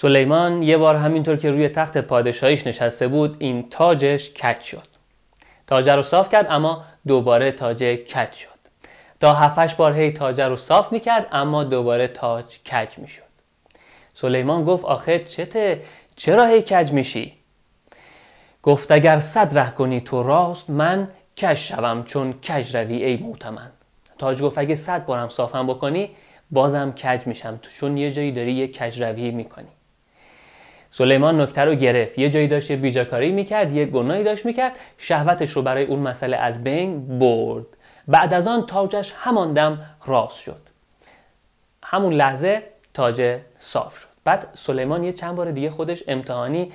سلیمان یه بار همینطور که روی تخت پادشاهیش نشسته بود این تاجش کج شد. تاج رو صاف کرد اما دوباره تاج کج شد. تا هفتش بار هی تاج رو صاف می‌کرد اما دوباره تاج کج می‌شد. سلیمان گفت آخه چته؟ چرا هی کج میشی؟ گفت اگر صد ره کنی تو راست من کج شوم چون کج روی ای موتمن تاج گفت اگه صد بارم صافم بکنی بازم کج میشم چون یه جایی داری یه کج روی می‌کنی. سلیمان نکته رو گرفت. یه جایی داشت یه بیجاکاری می‌کرد یه گناهی داشت می‌کرد شهوتش رو برای اون مسئله از بین برد. بعد از آن تاجش همان دم راست شد. همون لحظه تاج صاف شد. بعد سلیمان یه چند بار دیگه خودش امتحانی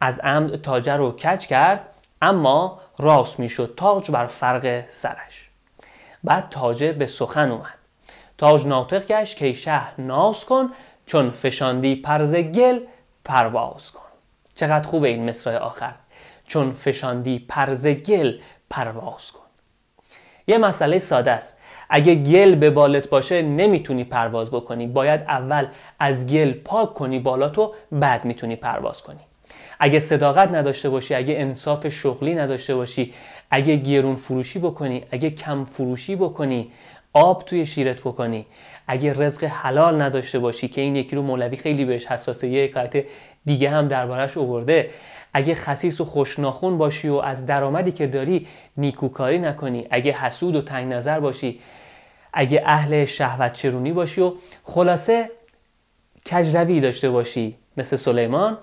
از عمد تاج رو کج کرد اما راست می‌شد. تاج بر فرق سرش. بعد تاجه به سخن اومد. تاج ناطق گشت که شهر ناز کن چون فشاندی پرز گل پرواز کن. چقدر خوبه این مصرع آخر. چون فشاندی پرز گل پرواز کن. یه مسئله ساده است. اگه گل به بالت باشه نمی‌تونی پرواز بکنی. باید اول از گل پاک کنی بالاتو بعد می‌تونی پرواز کنی. اگه صداقت نداشته باشی اگه انصاف شغلی نداشته باشی اگه گرون فروشی بکنی اگه کم فروشی بکنی آب توی شیرت بکنی. اگه رزق حلال نداشته باشی که این یکی رو مولوی خیلی بهش حساسه یه حکایت دیگه هم دربارش اوورده اگه خسیس و خوشناخون باشی و از درآمدی که داری نیکوکاری نکنی اگه حسود و تنگ نظر باشی اگه اهل شهوت چرونی باشی و خلاصه کجروی داشته باشی مثل سلیمان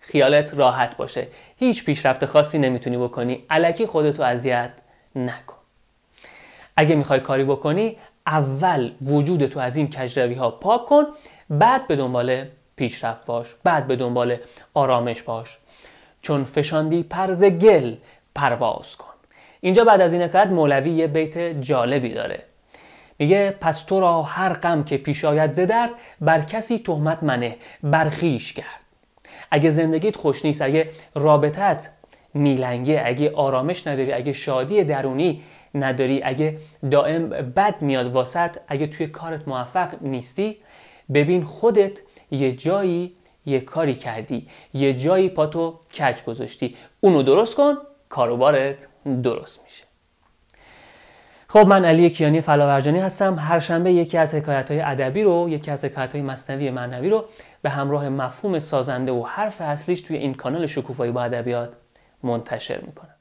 خیالت راحت باشه. هیچ پیشرفت خاصی نمی‌تونی بکنی. علکی خودتو اذیت نکن. اگه می‌خوای کاری بکنی اول وجودتو از این کجروی ها پاک کن بعد به دنبال پیشرفت باش بعد به دنبال آرامش باش. چون فشاندی پرز گل پرواز کن. اینجا بعد از این حکایت مولوی یه بیت جالبی داره. میگه پس تو را هر غم که پیش آید ز درد بر کسی تهمت منه برخیش کرد اگه زندگیت خوش نیست اگه رابطت میلنگه. اگه آرامش نداری اگه شادی درونی نداری اگه دائم بد میاد واسط اگه توی کارت موفق نیستی ببین خودت یه جایی یه کاری کردی. یه جایی پاتو کج گذاشتی. اونو درست کن کاروبارت درست میشه. خب من علی کیانی فلاورجانی هستم. هر شنبه یکی از حکایت های ادبی رو یکی از حکایت های مصنوی معنوی رو به همراه مفهوم سازنده و حرف اصلیش توی این کانال شکوفایی با ادبیات منتشر می‌کنم.